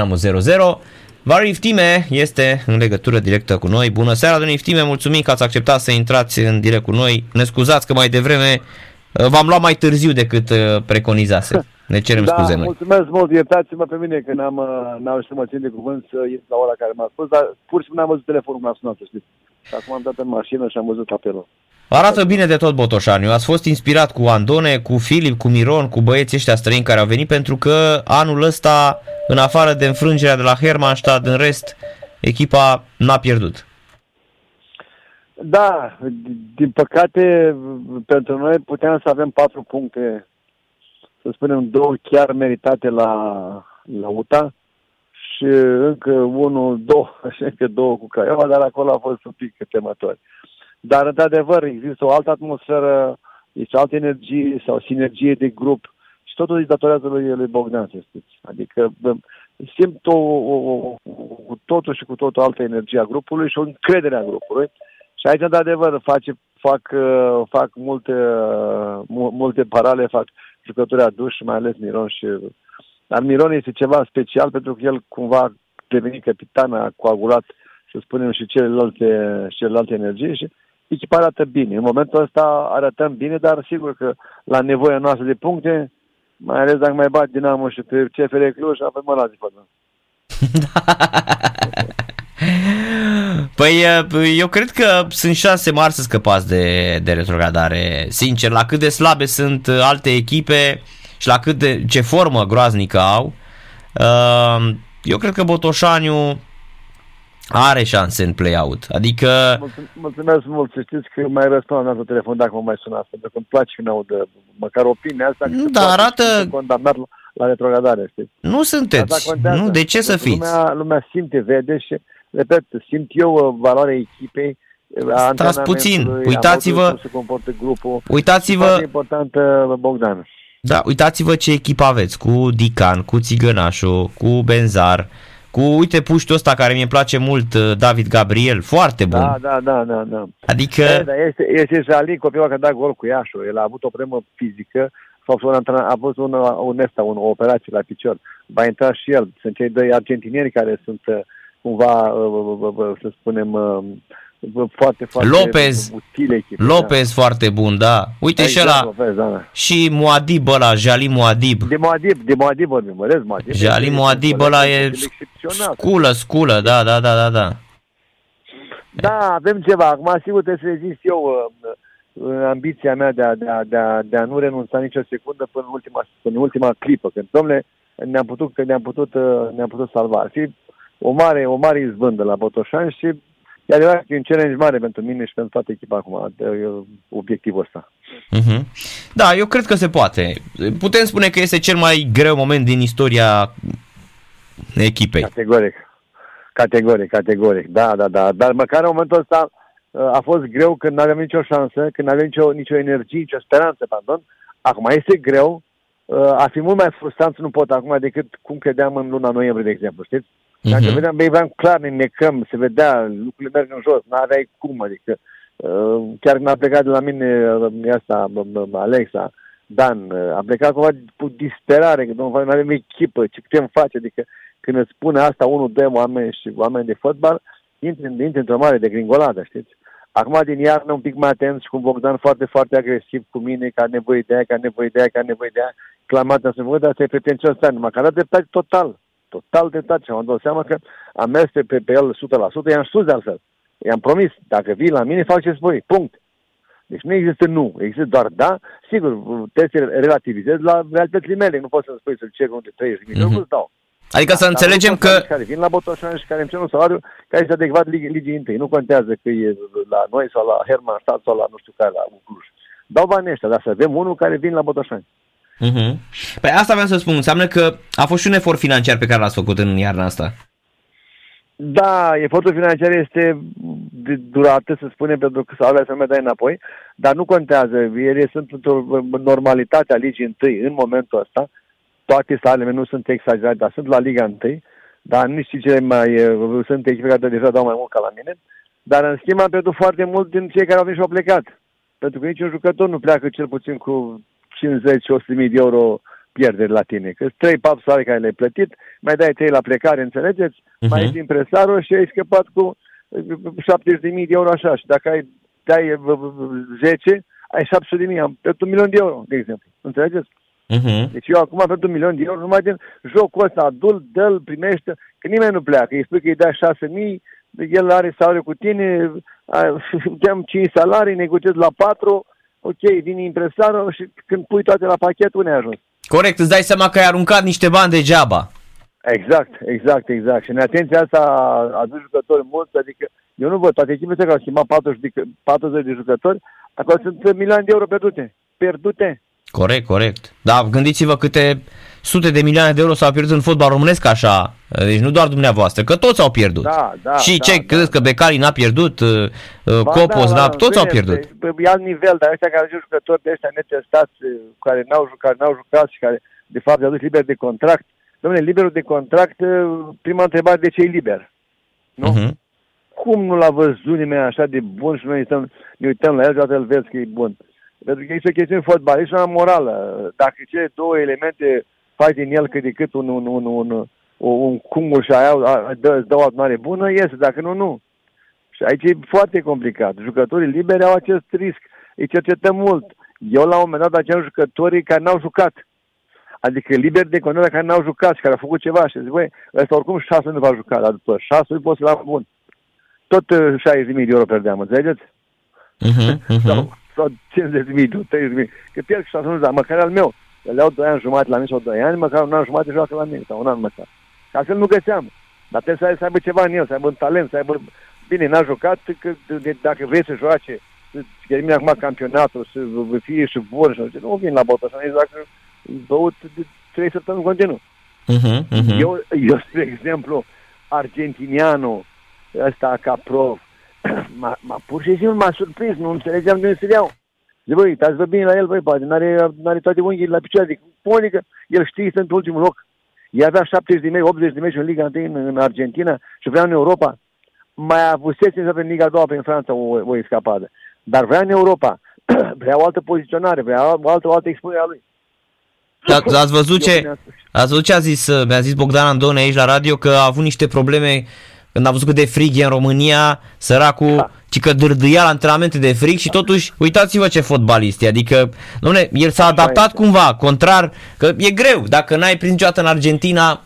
Am 0-0. Vary Iftime este în legătură directă cu noi. Bună seara, domnule Iftime, mulțumim că ați acceptat să intrați în direct cu noi. Ne scuzați că mai devreme uh, v-am luat mai târziu decât uh, preconizase. Ne cerem da, scuze noi. mulțumesc mult, iertați-mă pe mine că n-am, uh, n-am să mă țin de cuvânt să ies la ora care m-a spus, dar pur și simplu n-am văzut telefonul m-a sunat, să știți. Și acum am dat în mașină și am văzut apelul. Arată bine de tot Botoșaniu. Ați fost inspirat cu Andone, cu Filip, cu Miron, cu băieții ăștia străini care au venit pentru că anul ăsta, în afară de înfrângerea de la Hermannstad, în rest, echipa n-a pierdut. Da, din păcate, pentru noi puteam să avem patru puncte, să spunem două chiar meritate la, la UTA și încă unul, două, și încă două cu Craiova, dar acolo a fost un pic temători. Dar, într-adevăr, există o altă atmosferă, este o altă energie sau sinergie de grup și totul îi datorează lui, lui Bogdan, să știți. Adică simt o, o, o, cu totul și cu totul altă energie a grupului și o încredere a grupului. Și aici, într-adevăr, face, fac, fac multe, multe parale, fac jucători aduși, mai ales Miron și... Dar Miron este ceva special pentru că el cumva a devenit capitan, a coagulat, să spunem, și celelalte, celelalte energii și echipa arată bine. În momentul ăsta arătăm bine, dar sigur că la nevoia noastră de puncte, mai ales dacă mai bat Dinamo și pe CFR Cluj, avem mă la zi Păi eu cred că sunt șanse mari să scăpați de, de retrogradare. Sincer, la cât de slabe sunt alte echipe și la cât de ce formă groaznică au, uh, eu cred că Botoșaniu are șanse în play-out. Adică... Mulțumesc mult. Să știți că mai răspund la telefon dacă mă mai sunați, pentru că îmi place când aud măcar opinia asta. Da, arată... Condamnat la retrogradare, știți? Nu sunteți. Nu, de ce să fiți? Lumea, lumea simte, vede și, repet, simt eu uh, valoarea echipei, Stați puțin, uitați-vă, se comportă grupul. Uitați-vă, importantă uh, Bogdan. Da, uitați-vă ce echipă aveți, cu Dican, cu Țigănașu, cu Benzar, cu, uite, puștul ăsta care mi-e place mult, uh, David Gabriel, foarte bun. Da, da, da, da. da. Adică... Da, da, este, este Jali, copilul care a dat gol cu Iașu. El a avut o problemă fizică, sau a avut un, un, esta, un, o operație la picior. Va intra și el. Sunt cei doi argentinieni care sunt uh, cumva, uh, să spunem, foarte, foarte Lopez, utile echipe, Lopez da. foarte bun, da. Uite exact, și ăla, Lopez, da, da. și Muadib ăla, Jali Muadib. De Muadib, de Muadib vorbim, mă Muadib. Jali Muadib ăla e sculă, sculă, da, da, da, da, da. Da, avem ceva. Acum, sigur, trebuie să rezist eu uh, în ambiția mea de a, de, a, de, a, de a nu renunța nicio secundă până în ultima, până în ultima clipă. Când, domnule, ne-am putut, că ne-am putut, uh, ne-am putut salva. Ar fi o mare, o mare izbândă la Botoșani și E adevărat că e un challenge mare pentru mine și pentru toată echipa acum, obiectivul ăsta. Uh-huh. Da, eu cred că se poate. Putem spune că este cel mai greu moment din istoria echipei. Categoric. Categoric, categoric. Da, da, da. Dar măcar în momentul ăsta uh, a fost greu când nu aveam nicio șansă, când nu aveam nicio, nicio energie, nicio speranță, pardon. Acum este greu. Uh, ar fi mult mai frustrant să nu pot acum decât cum credeam în luna noiembrie, de exemplu, știți? Dacă uh-huh. vedeam, băi, vedeam clar, ne necăm, se vedea, lucrurile merg în jos, n-aveai cum, adică uh, chiar când a plecat de la mine uh, asta, Alexa, Dan, uh, a plecat cumva cu disperare, că nu avem echipă, ce putem face, adică când îți spune asta unul, doi oameni și oameni de fotbal, intri, intri într-o mare de gringoladă, știți? Acum din iarnă un pic mai atent și cu Bogdan foarte, foarte agresiv cu mine, că are nevoie de aia, că are nevoie de aia, că are nevoie de aia, clamat să văd, dar asta e pretențios, numai că a dat dreptate total total tentat și am dat seama că am mers pe, pe el 100%, i-am spus de altfel. I-am promis, dacă vii la mine, fac ce spui, punct. Deci nu există nu, există doar da. Sigur, trebuie să relativizez la realitățile mele. Nu pot să spui să-l cer unde 30 de milioane, mm-hmm. dau. Adică să înțelegem că... Care vin la Botoșan și care îmi cer un salariu care este adecvat ligii, ligii întâi. Nu contează că e la noi sau la Herman Stat sau la nu știu care, la Cluj. Dau banii ăștia, dar să avem unul care vin la Botoșani. Uh-huh. Păi asta vreau să spun, înseamnă că a fost și un efort financiar pe care l-ați făcut în iarna asta. Da, efortul financiar este de durată, să spunem, pentru că s-au să mai dai înapoi, dar nu contează. Ele sunt într-o normalitate a ligii întâi în momentul ăsta. Toate salele nu sunt exagerate, dar sunt la Liga întâi. Dar nici cele mai... Sunt echipe care deja dau mai mult ca la mine. Dar în schimb am pierdut foarte mult din cei care au venit și au plecat. Pentru că niciun jucător nu pleacă cel puțin cu 50-100 mii de euro pierderi la tine. Că 3-4 salarii care le-ai plătit, mai dai 3 la plecare, înțelegeți? Uh-huh. Mai ești impresarul și ai scăpat cu 70.000 de euro așa. Și dacă ai dai 10, ai 700 de mii, am pierdut un milion de euro, de exemplu. Înțelegeți? Uh-huh. Deci eu acum am pierdut un milion de euro numai din jocul ăsta, adult, dă primește, că nimeni nu pleacă. Îi spui că îi dai 6 mii, el are salariu cu tine, dăm 5 salarii, negociez la 4, ok, vine impresarul și când pui toate la pachet, unde ai ajuns? Corect, îți dai seama că ai aruncat niște bani degeaba. Exact, exact, exact. Și în atenția asta a adus jucători mulți, adică eu nu văd, toate echipele care au schimbat 40 de, 40 de jucători, acolo sunt milioane de euro pierdute. Pierdute. Corect, corect. Da, gândiți-vă câte sute de milioane de euro s-au pierdut în fotbal românesc așa, deci nu doar dumneavoastră, că toți au pierdut. Da, da, și da, ce, da, credeți da. că Becali n-a pierdut, uh, uh, Ba Copos, da, da, da, toți au bine, pierdut. E, e alt nivel, dar ăștia care au jucători de ăștia netestați, care n-au jucat, n-au jucat și care de fapt i-au dus liber de contract. Domnule, liberul de contract, prima întrebare, de ce e liber? Nu? Uh-huh. Cum nu l-a văzut nimeni așa de bun și noi stăm, ne uităm la el și îl vezi că e bun? Pentru că este o chestiune fotbalistă și una morală. Dacă cele două elemente faci din el cât de cât un, un, un, un, un, un cumul și aia dă, îți dă o adunare bună, iese. Dacă nu, nu. Și aici e foarte complicat. Jucătorii liberi au acest risc. Îi cercetăm mult. Eu la un moment dat aceia jucătorii care n-au jucat. Adică liberi de contract care n-au jucat și care au făcut ceva și zic, băi, ăsta oricum șase nu va juca, dar după șase poți să la bun. Tot 60.000 de euro perdeam, înțelegeți? Uh-huh, uh-huh. Sau, sau 50.000, 30.000. Că pierd șase nu, dar măcar al meu. Că le-au 2 ani jumate la mine sau 2 ani, măcar un an jumate joacă la mine, sau un an măcar. Ca să nu găseam. Dar trebuie să, să aibă ceva în el, să aibă un talent, să aibă... Bine, n-a jucat, că de, dacă vrei să joace, să termine acum campionatul, să fie și bun, și nu vin la botă, să nu dacă băut de trei săptămâni continuu. Uh-huh, uh-huh. Eu, eu, spre exemplu, argentinianul ăsta ca prof, m-a, m-a pur și simplu m-a surprins, nu înțelegeam de unde să iau. Zic, băi, uitați-vă bine la el, băi, poate n-are, n-are toate unghiile la picioare. Zic, cum adică el știe să în ultimul loc. El avea 70 de meci, 80 de meci în Liga 1 în, în Argentina și vrea în Europa. Mai avusese să în Liga 2 prin Franța o, o escapadă. Dar vrea în Europa. vrea o altă poziționare, vrea o altă, o altă expunere a lui. Da, ați văzut ce, ați văzut ce a zis, mi-a zis Bogdan Andone aici la radio că a avut niște probleme când a văzut cât de frig e în România, săracul, da. ci că dârdâia la antrenamente de frig și totuși, uitați-vă ce fotbalist e, adică, domne, el s-a adaptat cumva, contrar, că e greu, dacă n-ai prins niciodată în Argentina,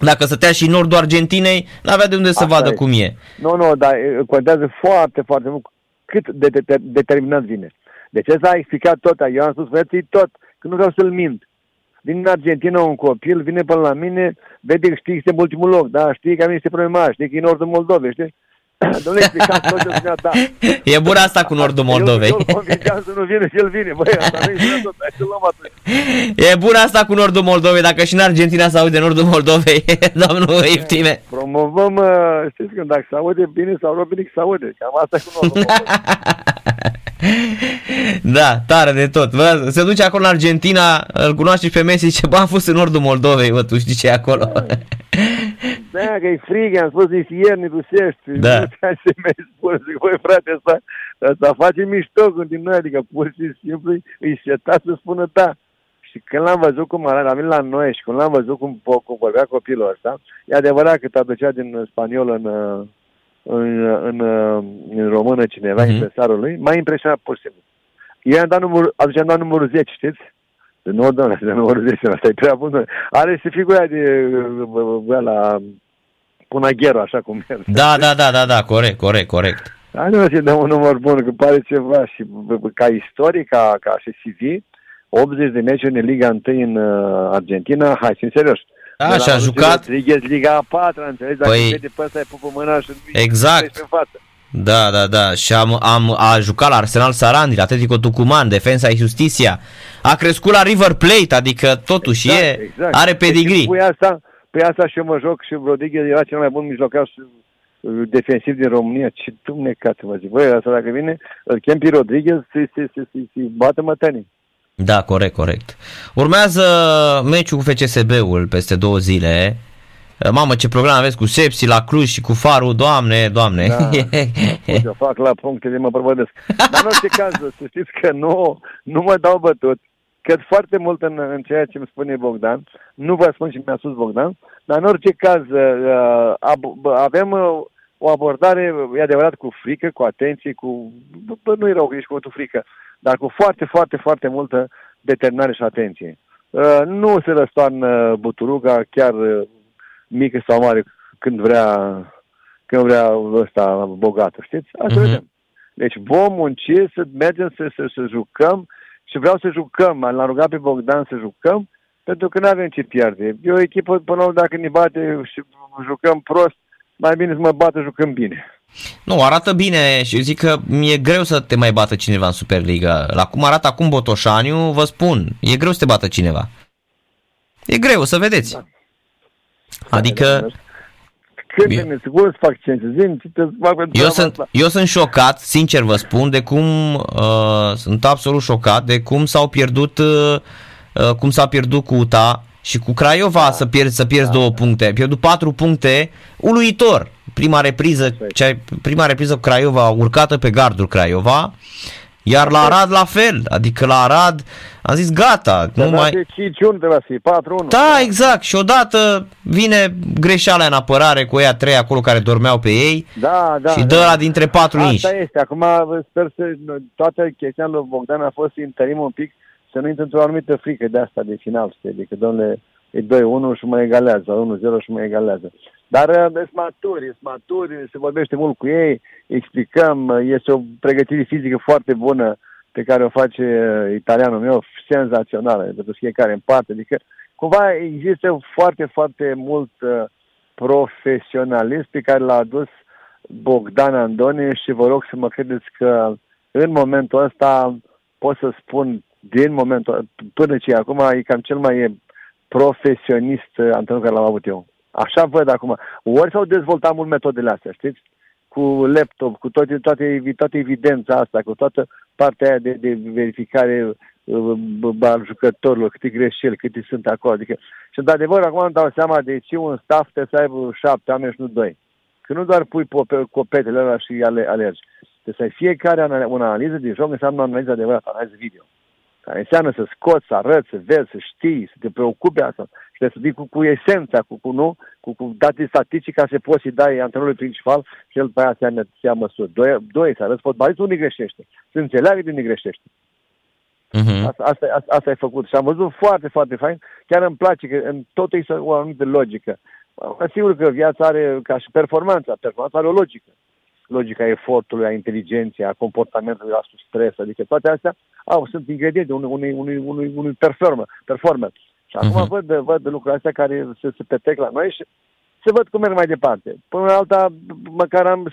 dacă stătea și în nordul Argentinei, n-avea de unde să Așa vadă e. cum e. Nu, nu, dar contează foarte, foarte mult cât de, de, de determinat vine. Deci ăsta a explicat tot, eu am spus, frății, tot, că nu vreau să-l mint vine în Argentina un copil, vine până la mine, vede că știi că este în ultimul loc, da, știi că am niște probleme mari, știi că e nordul Moldovei, știi? Domnule, explicați tot ce spunea, da. E bună asta cu nordul Moldovei. Eu, eu să nu vine și el vine, băi, asta nu e tot, hai să luăm atunci. E bună asta cu nordul Moldovei, dacă și în Argentina se aude nordul Moldovei, domnul Iftime. Promovăm, uh, știți când dacă se aude bine sau rău, bine că se aude, cam asta e cu nordul Moldovei. Da, tare de tot. Bă, se duce acolo în Argentina, îl cunoaște pe Messi și bă, am fost în nordul Moldovei, bă, tu știi ce e acolo. Da, da că e frig, am spus nici ieri, ne dusești. Da. Nu ce mi spune, zic, băi frate, asta, asta face mișto cu din noi, adică pur și simplu îi setat să spună da. Și când l-am văzut cum arată, am venit la noi și când l-am văzut cum, cum vorbea copilul ăsta, e adevărat că traducea din spaniolă în, în, în, în română cineva, mm-hmm. impresarul lui, m-a impresionat pur și simplu. Eu am dat numărul, atunci am dat numărul 10, știți? Nu, doamne, de numărul 10, asta e prea bun. Are și figura de bă, la Punaghero, așa cum e. Da, da, da, da, da, corect, corect, corect. Hai nu să dăm un număr bun, că pare ceva și ca istorie, ca, ca și CV, 80 de meciuri în Liga 1 în uh, Argentina, hai, în serios. Da, și a jucat... Rodriguez, Liga a patra, înțelegi? Dacă Păi- vede pe ăsta, îi pupă mâna și Exact. în față. Da, da, da. Și am, am, a jucat la Arsenal Sarandi, la Atletico Tucuman, Defensa și Justiția. A crescut la River Plate, adică totuși Exact, e, exact. are Deci pedigree. Pui asta, pe asta și eu mă joc și Rodriguez era cel mai bun mijlocaș uh, defensiv din România. Ce dumnecați mă zic. Băi, asta dacă vine, îl chem pe Rodriguez să se, se, se, se bată mătănii. Da, corect, corect. Urmează meciul cu FCSB-ul peste două zile. Mamă, ce program aveți cu Sepsi, la Cluj și cu Farul, doamne, doamne. Da. Eu fac la punctele, mă prăvădesc. Dar în orice caz, să știți că nu, nu mă dau bătut. cred foarte mult în, în ceea ce îmi spune Bogdan. Nu vă spun ce mi-a spus Bogdan, dar în orice caz uh, ab- avem uh, o abordare, e adevărat, cu frică, cu atenție, cu... Bă, nu e rău că ești cu frică, dar cu foarte, foarte, foarte multă determinare și atenție. Uh, nu se răstoarnă buturuga, chiar uh, mică sau mare, când vrea, când vrea ăsta bogată, știți? Asta uh-huh. vedem. Deci vom munci să mergem să, să, să jucăm și vreau să jucăm. L-am rugat pe Bogdan să jucăm pentru că nu avem ce pierde. E o echipă, până la urmă, dacă ne bate și jucăm prost, mai bine să mă bată jucăm bine. Nu, arată bine și eu zic că mi-e greu să te mai bată cineva în Superliga. La cum arată acum Botoșaniu, vă spun, e greu să te bată cineva. E greu, să vedeți. Da. Adică... Crede-ne, sigur să fac ce eu sunt, eu sunt șocat, sincer vă spun, de cum uh, sunt absolut șocat de cum s-au pierdut uh, uh, cum s-a pierdut cu UTA și cu Craiova da. să pierzi, să pierzi da. două puncte. Ai pierdut patru puncte, uluitor. Prima repriză, cea, prima repriză cu Craiova, urcată pe gardul Craiova, iar la Arad la fel, adică la Arad am zis gata. nu mai... 5-1 trebuia să fie, 4-1. Da, exact. Și odată vine greșeala în apărare cu ea trei acolo care dormeau pe ei da, da, și dă da. la dintre patru Asta nici. Asta este. Acum sper să... Toată chestia lui Bogdan a fost să interim un pic să nu intre într-o anumită frică de asta de final, știi? Adică, domnule, e 2-1 și mă egalează, 1-0 și mă egalează. Dar uh, sunt maturi, sunt maturi, se vorbește mult cu ei, explicăm, uh, este o pregătire fizică foarte bună pe care o face uh, italianul meu, senzațională, pentru fiecare în parte. Adică, cumva există foarte, foarte mult profesionalist pe care l-a adus Bogdan Andone și vă rog să mă credeți că în momentul ăsta pot să spun din momentul până ce acum e cam cel mai profesionist antrenor care l-am avut eu. Așa văd acum. Ori s-au dezvoltat mult metodele astea, știți? Cu laptop, cu toate, toate, toate evidența asta, cu toată partea aia de, de verificare uh, al jucătorilor, câte greșeli, câte sunt acolo. Adică, și într-adevăr, acum îmi dau seama de ce un staff trebuie să aibă șapte oameni și nu doi. Că nu doar pui copetele alea și ale, alergi. Trebuie să ai fiecare o analiză de joc, înseamnă o analiză adevărată, analiză video care înseamnă să scoți, să arăți, să vezi, să știi, să te preocupe asta. Și trebuie să fii cu, cu esența, cu, cu, nu, cu, cu date statistici ca să poți să dai antrenorului principal și el pe aia se ia măsuri. Doi, doi să arăți fotbalistul unde greșește. Să înțeleagă de unde greșește. Uh-huh. Asta, asta, asta, asta ai făcut și am văzut foarte, foarte fain. Chiar îmi place că în tot există o anumită logică. Sigur că viața are, ca și performanța, performanța are o logică logica efortului, a inteligenței, a comportamentului, a stres, adică toate astea au, sunt ingrediente unui, unui, unui, unui, unui performer, performer. Și acum uh-huh. văd, văd lucrurile astea care se, se petrec la noi și se văd cum merg mai departe. Până la alta, măcar am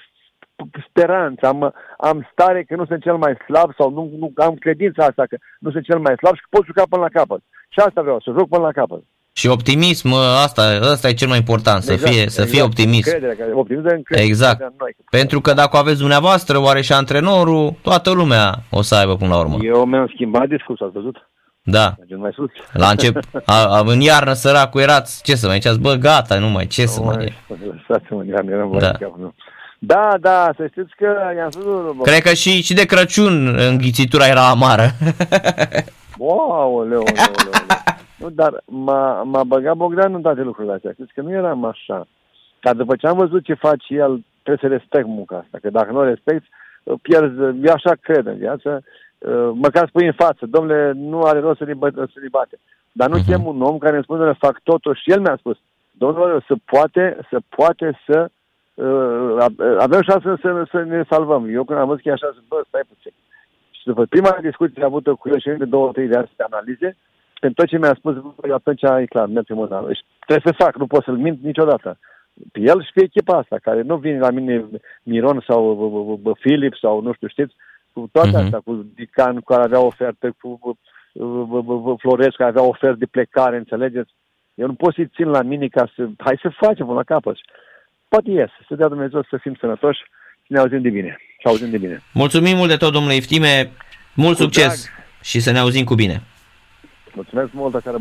speranță, am, am stare că nu sunt cel mai slab sau nu, nu am credința asta că nu sunt cel mai slab și că pot juca până la capăt. Și asta vreau, să joc până la capăt. Și optimism, asta, asta e cel mai important, să exact, fie, să exact, fie optimist. Încredere, optimism încredere exact. În noi. Pentru că dacă aveți dumneavoastră, oare și antrenorul, toată lumea o să aibă până la urmă. Eu mi-am schimbat discursul, ați văzut? Da. Mergem mai sus. La încep, a, a, în iarnă săracul erați, ce să mai ziceați, bă, gata, nu mai, ce nu să mai... Lăsați-mă în iarnă, eram da. Da, da, să știți că i-am spus... Cred că și, și de Crăciun înghițitura era amară. Wow, leu, leu, leu. Nu, dar m-a, m-a băgat Bogdan în toate lucrurile astea. Știți că nu eram așa. Dar după ce am văzut ce face el, trebuie să respect munca asta. Că dacă nu o respecti, pierzi. Eu așa cred în viață. Uh, măcar spui în față, domnule, nu are rost să-l să bate. Dar nu uh-huh. chem un om care îmi spune, fac totul și el mi-a spus, domnule, să poate, să poate să uh, avem șansă să, să ne salvăm. Eu când am văzut că e așa, zic, bă, stai puțin. Și după prima discuție avută cu el și de două, trei de astea analize, pentru tot ce mi-a spus, atunci e clar, mergem în deci, Trebuie să fac, nu pot să-l mint niciodată. Pe el și pe echipa asta, care nu vine la mine Miron sau Filip sau nu știu, știți, cu toate uh-huh. astea, cu Dican care avea ofertă, cu Florescu care avea ofertă de plecare, înțelegeți? Eu nu pot să-i țin la mine ca să... Hai să facem până la capăt. Poate ies, să dea Dumnezeu să fim sănătoși și ne auzim de bine. Și auzim de bine. Mulțumim mult de tot, domnule Iftime. Mult cu succes drag. și să ne auzim cu bine. Mulțumesc mult, seară